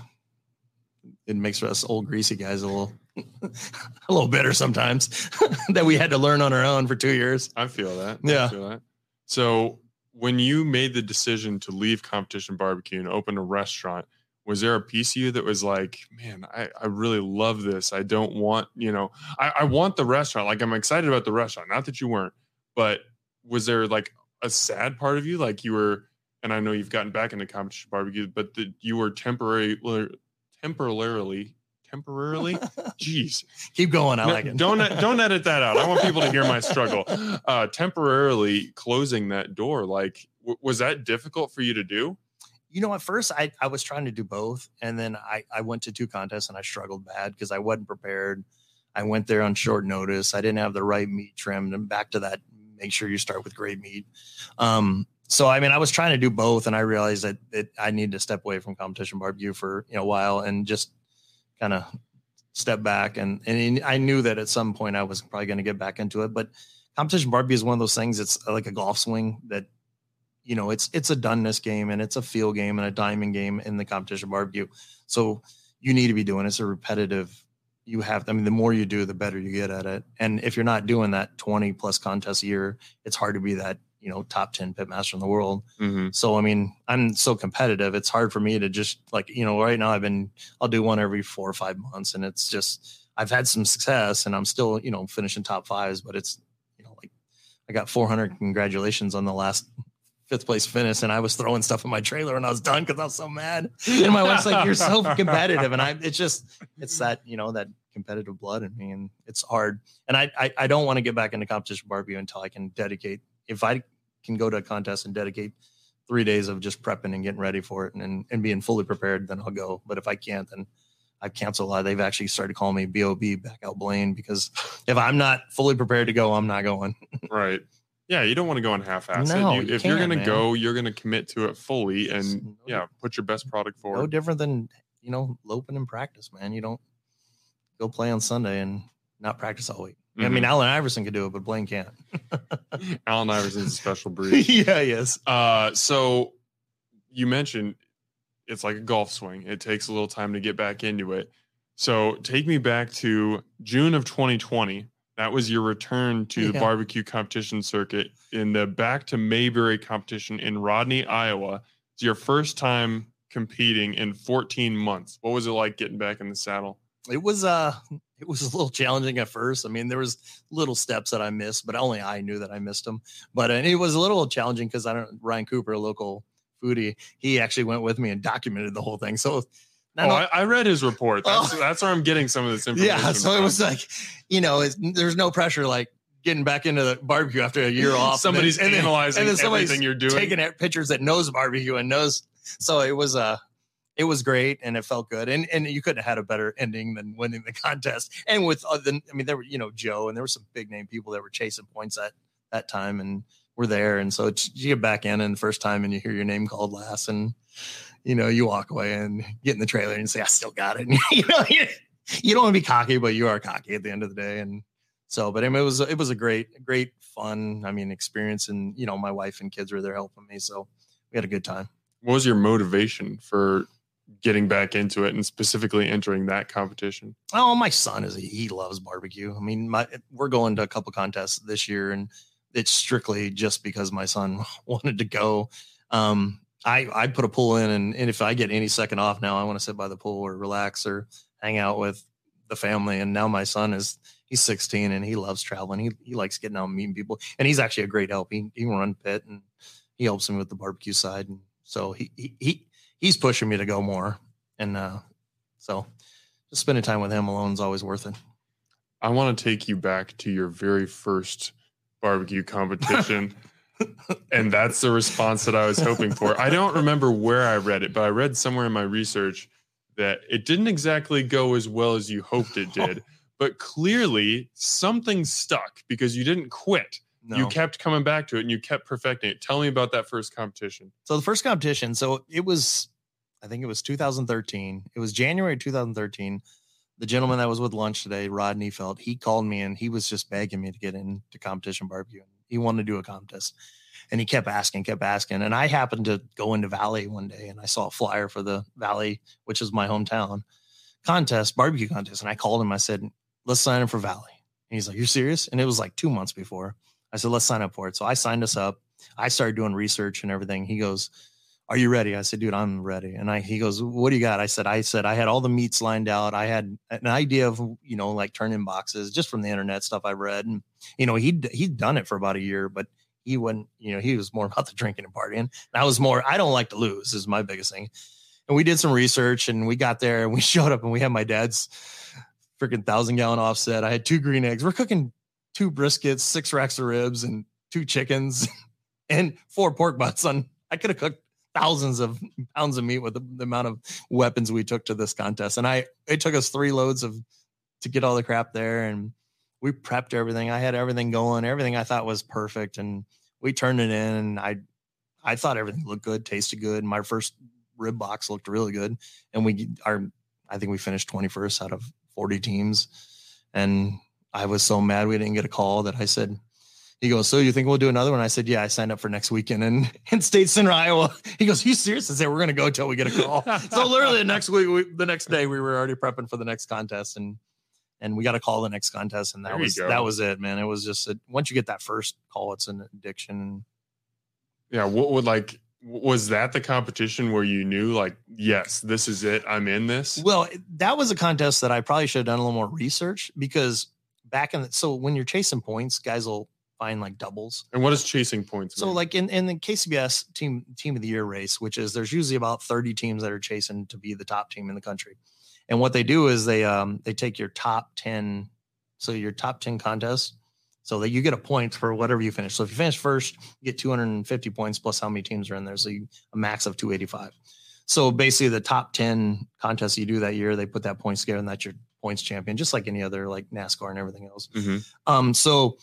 it makes us old greasy guys a little a little bitter sometimes that we had to learn on our own for two years I feel that. I Yeah. feel that. So when you made the decision to leave competition barbecue and open a restaurant, was there a piece of you that was like, man, I, I really love this. I don't want, you know, I, I want the restaurant. Like I'm excited about the restaurant. Not that you weren't, but was there like a sad part of you? Like you were, and I know you've gotten back into competition barbecue, but that you were temporary, temporarily, temporarily, jeez, keep going. I no, like it. don't don't edit that out. I want people to hear my struggle. Uh, temporarily closing that door, like, w- was that difficult for you to do? you know, at first I, I was trying to do both. And then I, I went to two contests and I struggled bad because I wasn't prepared. I went there on short notice. I didn't have the right meat trimmed. And back to that, make sure you start with great meat. Um, so I mean, I was trying to do both, and I realized that, that I needed to step away from competition barbecue for you know a while and just kind of step back. And and I knew that at some point I was probably going to get back into it. But competition barbecue is one of those things. It's uh, like a golf swing that you know, it's it's a doneness game and it's a feel game and a diamond game in the competition barbecue. So you need to be doing it's a repetitive. You have, I mean, the more you do, the better you get at it. And if you're not doing that 20 plus contests a year, it's hard to be that you know top 10 pitmaster in the world mm-hmm. so i mean i'm so competitive it's hard for me to just like you know right now i've been i'll do one every four or five months and it's just i've had some success and i'm still you know finishing top fives but it's you know like i got 400 congratulations on the last fifth place finish and I was throwing stuff in my trailer and I was done because I was so mad. And my wife's like, You're so competitive. And I it's just it's that, you know, that competitive blood in me and it's hard. And I I, I don't want to get back into competition barbecue until I can dedicate if I can go to a contest and dedicate three days of just prepping and getting ready for it and, and being fully prepared, then I'll go. But if I can't, then I cancel canceled a lot. They've actually started calling me BOB back out Blane because if I'm not fully prepared to go, I'm not going. right. Yeah, you don't want to go on half-ass. No, you, you if you're going to go, you're going to commit to it fully, and no, yeah, put your best product forward. No different than you know loping in practice, man. You don't go play on Sunday and not practice all week. Mm-hmm. I mean, mm-hmm. Allen Iverson could do it, but Blane can't. Allen Iverson's a special breed. yeah, yes. Uh, so you mentioned it's like a golf swing. It takes a little time to get back into it. So take me back to June of 2020 that was your return to yeah. the barbecue competition circuit in the back to Mayberry competition in Rodney, Iowa. It's your first time competing in 14 months. What was it like getting back in the saddle? It was uh it was a little challenging at first. I mean, there was little steps that I missed, but only I knew that I missed them. But it was a little challenging because I don't Ryan Cooper, a local foodie, he actually went with me and documented the whole thing. So oh, I, I, read his report. That's, oh. that's where I'm getting some of this information. Yeah, so from. it was like, you know, there's no pressure like getting back into the barbecue after a year off. Somebody's and then, analyzing and then, and then everything you're doing, taking pictures that knows barbecue and knows. So it was uh it was great and it felt good. And and you couldn't have had a better ending than winning the contest. And with uh, the, I mean, there were you know Joe and there were some big name people that were chasing points at that time and were there. And so you get back in and the first time and you hear your name called last and you know, you walk away and get in the trailer and say, I still got it. you know, you, you don't want to be cocky, but you are cocky at the end of the day. And so, but it was, it was a great, great fun, I mean, experience. And, you know, my wife and kids were there helping me. So we had a good time. What was your motivation for getting back into it and specifically entering that competition? Oh, my son is, a, he loves barbecue. I mean, my, we're going to a couple contests this year and it's strictly just because my son wanted to go. Um, I I put a pool in, and, and if I get any second off now, I want to sit by the pool or relax or hang out with the family. And now my son is he's 16 and he loves traveling. He he likes getting out and meeting people, and he's actually a great help. He he run pit and he helps me with the barbecue side, and so he he, he he's pushing me to go more. And uh, so just spending time with him alone is always worth it. I want to take you back to your very first barbecue competition. and that's the response that I was hoping for. I don't remember where I read it, but I read somewhere in my research that it didn't exactly go as well as you hoped it did. but clearly something stuck because you didn't quit. No. You kept coming back to it and you kept perfecting it. Tell me about that first competition. So the first competition, so it was I think it was 2013. It was January 2013. The gentleman that was with lunch today, Rodney Felt, he called me and he was just begging me to get into competition barbecue he wanted to do a contest and he kept asking, kept asking. And I happened to go into Valley one day and I saw a flyer for the Valley, which is my hometown contest, barbecue contest. And I called him. I said, let's sign up for Valley. And he's like, you're serious? And it was like two months before. I said, let's sign up for it. So I signed us up. I started doing research and everything. He goes, are you ready? I said, dude, I'm ready. And I, he goes, what do you got? I said, I said, I had all the meats lined out. I had an idea of, you know, like turning boxes just from the internet stuff I read. And, you know, he'd, he'd done it for about a year, but he wouldn't, you know, he was more about the drinking and partying. And I was more, I don't like to lose is my biggest thing. And we did some research and we got there and we showed up and we had my dad's freaking thousand gallon offset. I had two green eggs. We're cooking two briskets, six racks of ribs and two chickens and four pork butts on, I could have cooked thousands of pounds of meat with the, the, amount of weapons we took to this contest. And I, it took us three loads of to get all the crap there, and we prepped everything. I had everything going, everything I thought was perfect, and we turned it in. And I, I thought everything looked good, tasted good. My first rib box looked really good, and we are, I think we finished twenty first out of forty teams, and I was so mad we didn't get a call that I said, he goes, So you think we'll do another one? I said, Yeah, I signed up for next weekend in, in State Center, Iowa. He goes, You serious? I said, We're gonna go until we get a call. so literally the next week, we, the next day, we were already prepping for the next contest and and we got a call the next contest, and that There was that was it, man. It was just a, once you get that first call, it's an addiction. Yeah. What would like, was that the competition where you knew, like, yes, this is it? I'm in this? Well, that was a contest that I probably should have done a little more research because back in the, so when you're chasing points, guys will find like doubles. And what is chasing points? So mean? like in, in the KCBS team team of the year race, which is there's usually about 30 teams that are chasing to be the top team in the country. And what they do is they um they take your top 10 so your top 10 contests so that you get a point for whatever you finish. So if you finish first, you get 250 points plus how many teams are in there. So you, a max of 285. So basically the top 10 contests you do that year, they put that points together and that's your points champion, just like any other like NASCAR and everything else. Mhm. Um, so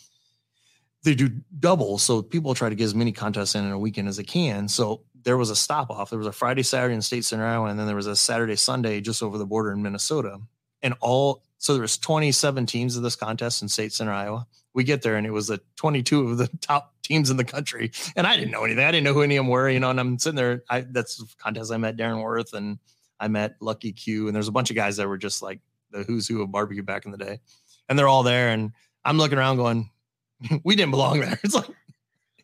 they do double. So people try to get as many contests in in a weekend as they can. So there was a stop off. There was a Friday, Saturday in State Center, Iowa, and then there was a Saturday, Sunday just over the border in Minnesota. And all so there was 27 teams of this contest in State Center, Iowa. We get there and it was the 22 of the top teams in the country. And I didn't know anything. I didn't know who any of them were, you know, and I'm sitting there. I that's the contest I met Darren Warth and I met Lucky Q. And there's a bunch of guys that were just like the who's who of barbecue back in the day. And they're all there. And I'm looking around going, we didn't belong there. It's like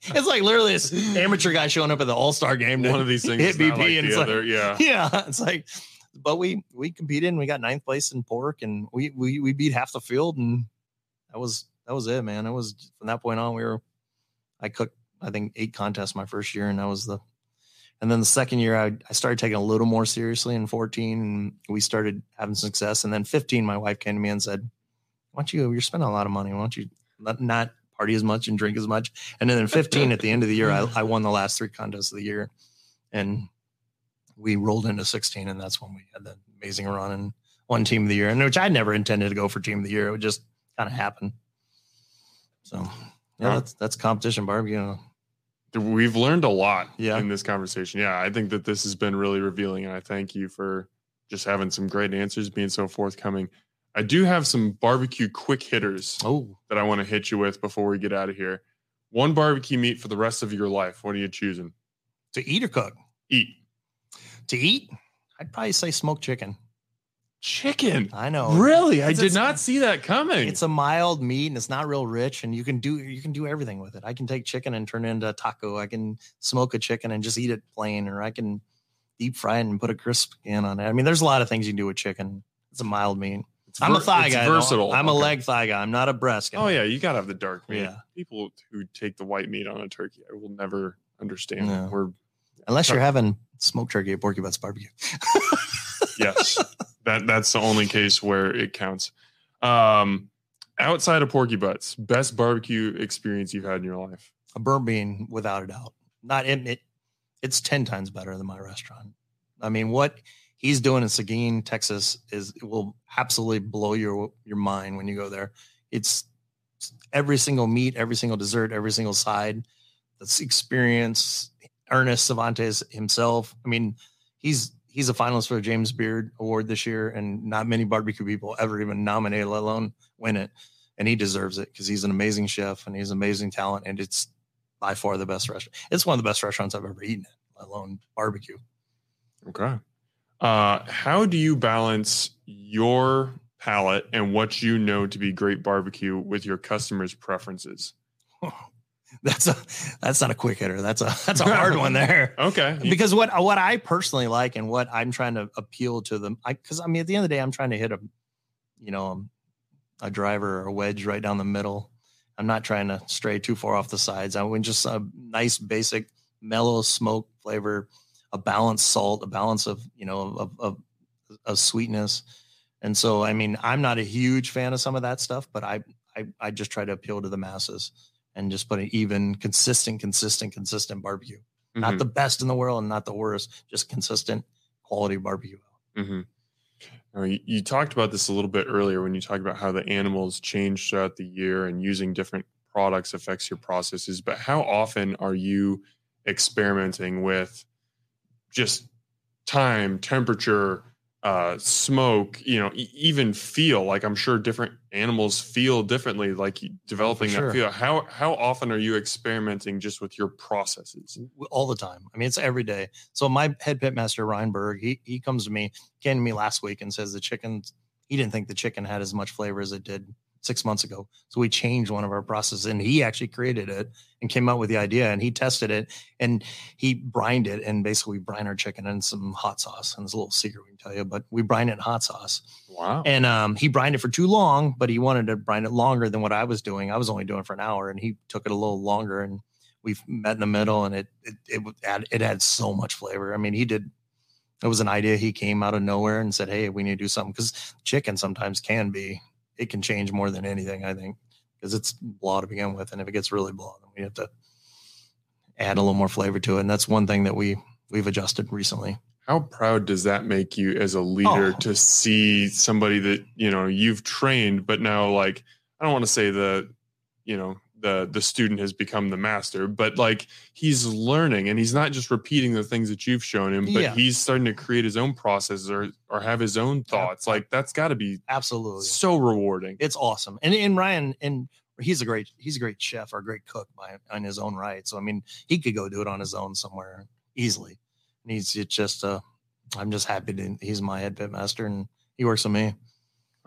it's like literally this amateur guy showing up at the All Star game. One of these things hit BP, like and it's like- yeah. yeah, it's like, but we we competed and we got ninth place in pork and we we we beat half the field and that was that was it, man. It was from that point on we were. I cooked I think eight contests my first year and that was the. And then the second year, I, I started taking a little more seriously in 14 and we started having success. And then 15, my wife came to me and said, Why don't you, you're spending a lot of money. Why don't you not, not party as much and drink as much? And then in 15, at the end of the year, I, mm. I won the last three contests of the year. And we rolled into 16, and that's when we had the amazing run and won team of the year, and which I never intended to go for team of the year. It would just kind of happen. So, yeah, that's that's competition barbecue. We've learned a lot Yeah. in this conversation. Yeah, I think that this has been really revealing, and I thank you for just having some great answers, being so forthcoming. I do have some barbecue quick hitters Oh, that I want to hit you with before we get out of here. One barbecue meat for the rest of your life. What are you choosing? to eat or cook? Eat To eat, I'd probably say smoked chicken. Chicken. I know. Really? I did not see that coming. It's a mild meat and it's not real rich, and you can do you can do everything with it. I can take chicken and turn it into a taco. I can smoke a chicken and just eat it plain, or I can deep fry it and put a crisp skin on it. I mean, there's a lot of things you can do with chicken. It's a mild meat. It's I'm a thigh guy. though. Versatile. I'm a leg thigh guy. I'm not a breast guy. Oh yeah, you gotta have the dark meat. Yeah. People who take the white meat on a turkey, I will never understand. No. We're Unless you're having smoked turkey at Porky Butts Barbecue. yes, that that's the only case where it counts. Um, outside of Porky Butts, best barbecue experience you've had in your life. a burnt bean without a doubt. Not it, it it's 10 times better than my restaurant. I mean, what he's doing in Seguin, Texas is will absolutely blow your your mind when you go there. It's every single meat, every single dessert, every single side. That's experience. Ernest Servantes himself. I mean, he's he's a finalist for the James Beard Award this year, and not many barbecue people ever even nominated, let alone win it. And he deserves it because he's an amazing chef and he's amazing talent, and it's by far the best restaurant. It's one of the best restaurants I've ever eaten at, let alone barbecue. Okay. Uh, how do you balance your palate and what you know to be great barbecue with your customers' preferences? that's a that's not a quick hitter. That's a that's a hard one there. Okay. Because what what I personally like and what I'm trying to appeal to them, I because I mean at the end of the day, I'm trying to hit a, you know, um, a driver or a wedge right down the middle. I'm not trying to stray too far off the sides. I want just a nice basic mellow smoke flavor, a balanced salt, a balance of you know of of, of sweetness. And so I mean I'm not a huge fan of some of that stuff, but I I, I just try to appeal to the masses and just put an even, consistent, consistent, consistent barbecue. Mm-hmm. Not the best in the world and not the worst, just consistent quality barbecue. Mm-hmm. Now, you, you, talked about this a little bit earlier when you talked about how the animals change throughout the year and using different products affects your processes. But how often are you experimenting with just time, temperature, uh, smoke, you know, e- even feel like I'm sure different animals feel differently, like developing sure. that feel. How how often are you experimenting just with your processes? All the time. I mean, it's every day. So my head pit master Ryan Berg, he he comes to me, came to me last week and says the chicken. He didn't think the chicken had as much flavor as it did six months ago. So we changed one of our processes and he actually created it and came out with the idea and he tested it and he brined it and basically we brine our chicken in some hot sauce. And it's a little secret we can tell you, but we brine it in hot sauce. Wow. And um, he brined it for too long, but he wanted to brine it longer than what I was doing. I was only doing for an hour and he took it a little longer and we've met in the middle and it, it, it, it, it had so much flavor. I mean, he did it was an idea he came out of nowhere and said hey we need to do something because chicken sometimes can be it can change more than anything, I think, because it's blah to begin with. And if it gets really blah, then we have to add a little more flavor to it. And that's one thing that we we've adjusted recently. How proud does that make you as a leader oh. to see somebody that, you know, you've trained, but now like I don't want to say the, you know, the the student has become the master but like he's learning and he's not just repeating the things that you've shown him but yeah. he's starting to create his own processes or or have his own thoughts. Like that's got to be absolutely. so rewarding. It's awesome. And and ryan and he's a great he's a great chef or a great cook by on his own right. So i mean he could go do it on his own somewhere easily. And he's just uh i'm just happy to he's my head pit master and he works with me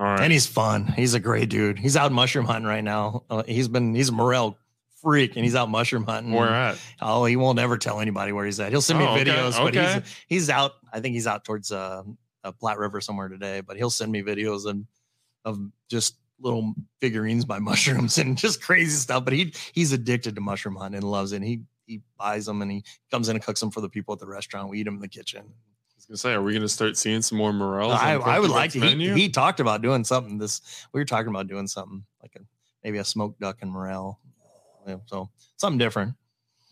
and he's fun. He's a great dude. He's out mushroom hunting right now. Uh, he's been he's a morel freak and he's out mushroom hunting. Where at? Oh, he won't ever tell anybody where he's at. He'll send me oh, videos, okay. but he's he's out. I think he's out towards uh, uh, Platte River somewhere today. But he'll send me videos and of just little figurines by mushrooms and just crazy stuff. But he he's addicted to mushroom hunting and loves it. And he he buys them and he comes in and cooks them for the people at the restaurant. We eat them in the kitchen gonna say, are we gonna start seeing some more morels? I, I would like to. He, he, talked about doing something. This we were talking about doing something like a maybe a smoked duck and morel. Yeah, so something different.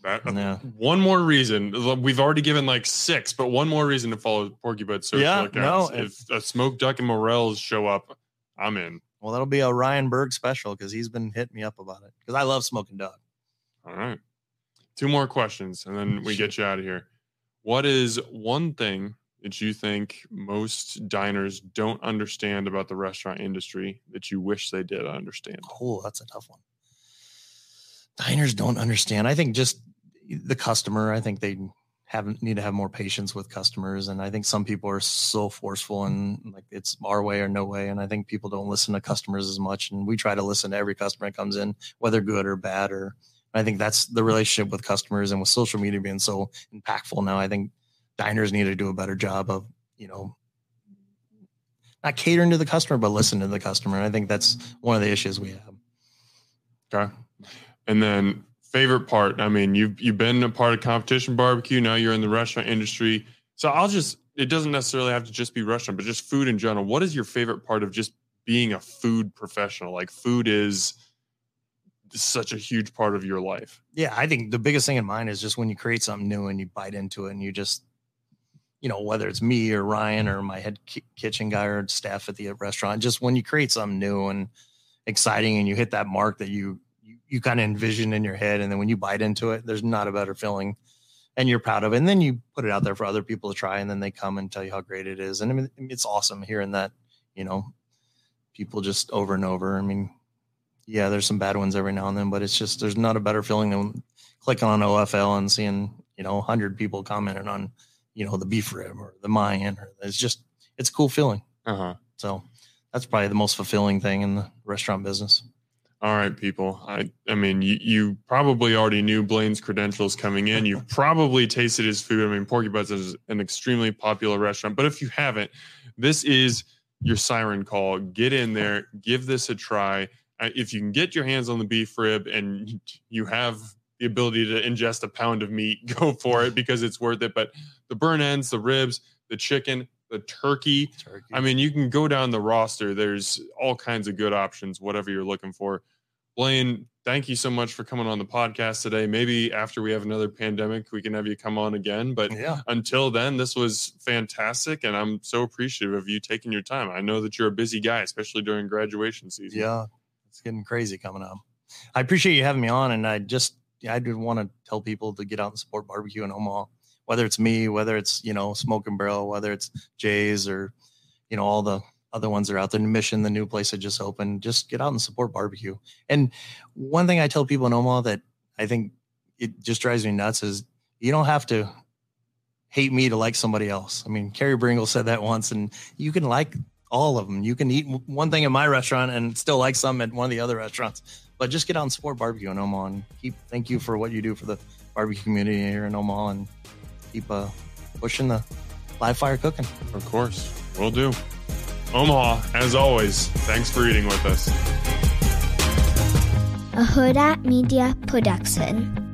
That, yeah. One more reason. We've already given like six, but one more reason to follow Porky Bud search. Yeah, no. If a smoked duck and morels show up, I'm in. Well, that'll be a Ryan Berg special because he's been hitting me up about it because I love smoking duck. All right. Two more questions, and then we get you out of here. What is one thing that you think most diners don't understand about the restaurant industry that you wish they did understand? Oh, that's a tough one. Diners don't understand. I think just the customer, I think they have need to have more patience with customers and i think some people are so forceful and like it's our way or no way and i think people don't listen to customers as much and we try to listen to every customer that comes in whether good or bad or i think that's the relationship with customers and with social media being so impactful now i think diners need to do a better job of, you know, not catering to the customer, but listen to the customer. And I think that's one of the issues we have. Okay. And then favorite part. I mean, you've you've been a part of competition barbecue. Now you're in the restaurant industry. So I'll just it doesn't necessarily have to just be restaurant, but just food in general. What is your favorite part of just being a food professional? Like food is such a huge part of your life. Yeah, I think the biggest thing in mind is just when you create something new and you bite into it and you just you know, whether it's me or Ryan or my head kitchen guy or staff at the restaurant, just when you create something new and exciting and you hit that mark that you, you, you kind of envision in your head. And then when you bite into it, there's not a better feeling and you're proud of it. And then you put it out there for other people to try. And then they come and tell you how great it is. And I mean, it's awesome hearing that, you know, people just over and over. I mean, yeah, there's some bad ones every now and then, but it's just, there's not a better feeling than clicking on OFL and seeing, you know, hundred people commenting on, you know the beef rib or the Mayan or it's just it's a cool feeling. Uh-huh. So that's probably the most fulfilling thing in the restaurant business. All right, people. I I mean, you, you probably already knew Blane's credentials coming in. You've probably tasted his food. I mean, Porky Butts is an extremely popular restaurant. But if you haven't, this is your siren call. Get in there, give this a try. Uh, If you can get your hands on the beef rib and you have the ability to ingest a pound of meat, go for it because it's worth it. But the burn ends, the ribs, the chicken, the turkey, Turkey. I mean, you can go down the roster. There's all kinds of good options, whatever you're looking for. Blane, thank you so much for coming on the podcast today. Maybe after we have another pandemic, we can have you come on again. But yeah, until then, this was fantastic. And I'm so appreciative of you taking your time. I know that you're a busy guy, especially during graduation season. yeah, it's getting crazy coming up. I appreciate you having me on, and I just I just want to tell people to get out and support barbecue in Omaha. Whether it's me, whether it's you know Smoke and Barrel, whether it's Jay's or you know all the other ones that are out there. Mission, the new place that just opened. Just get out and support barbecue. And one thing I tell people in Omaha that I think it just drives me nuts is you don't have to hate me to like somebody else. I mean, Carrie Bringle said that once, and you can like all of them. You can eat one thing at my restaurant and still like some at one of the other restaurants. But just get out and support barbecue in Omaha and keep. Thank you for what you do for the barbecue community here in Omaha and keep uh, pushing the live fire cooking. Of course. We'll do. Omaha, as always, thanks for eating with us. a Hurrdat Media Production.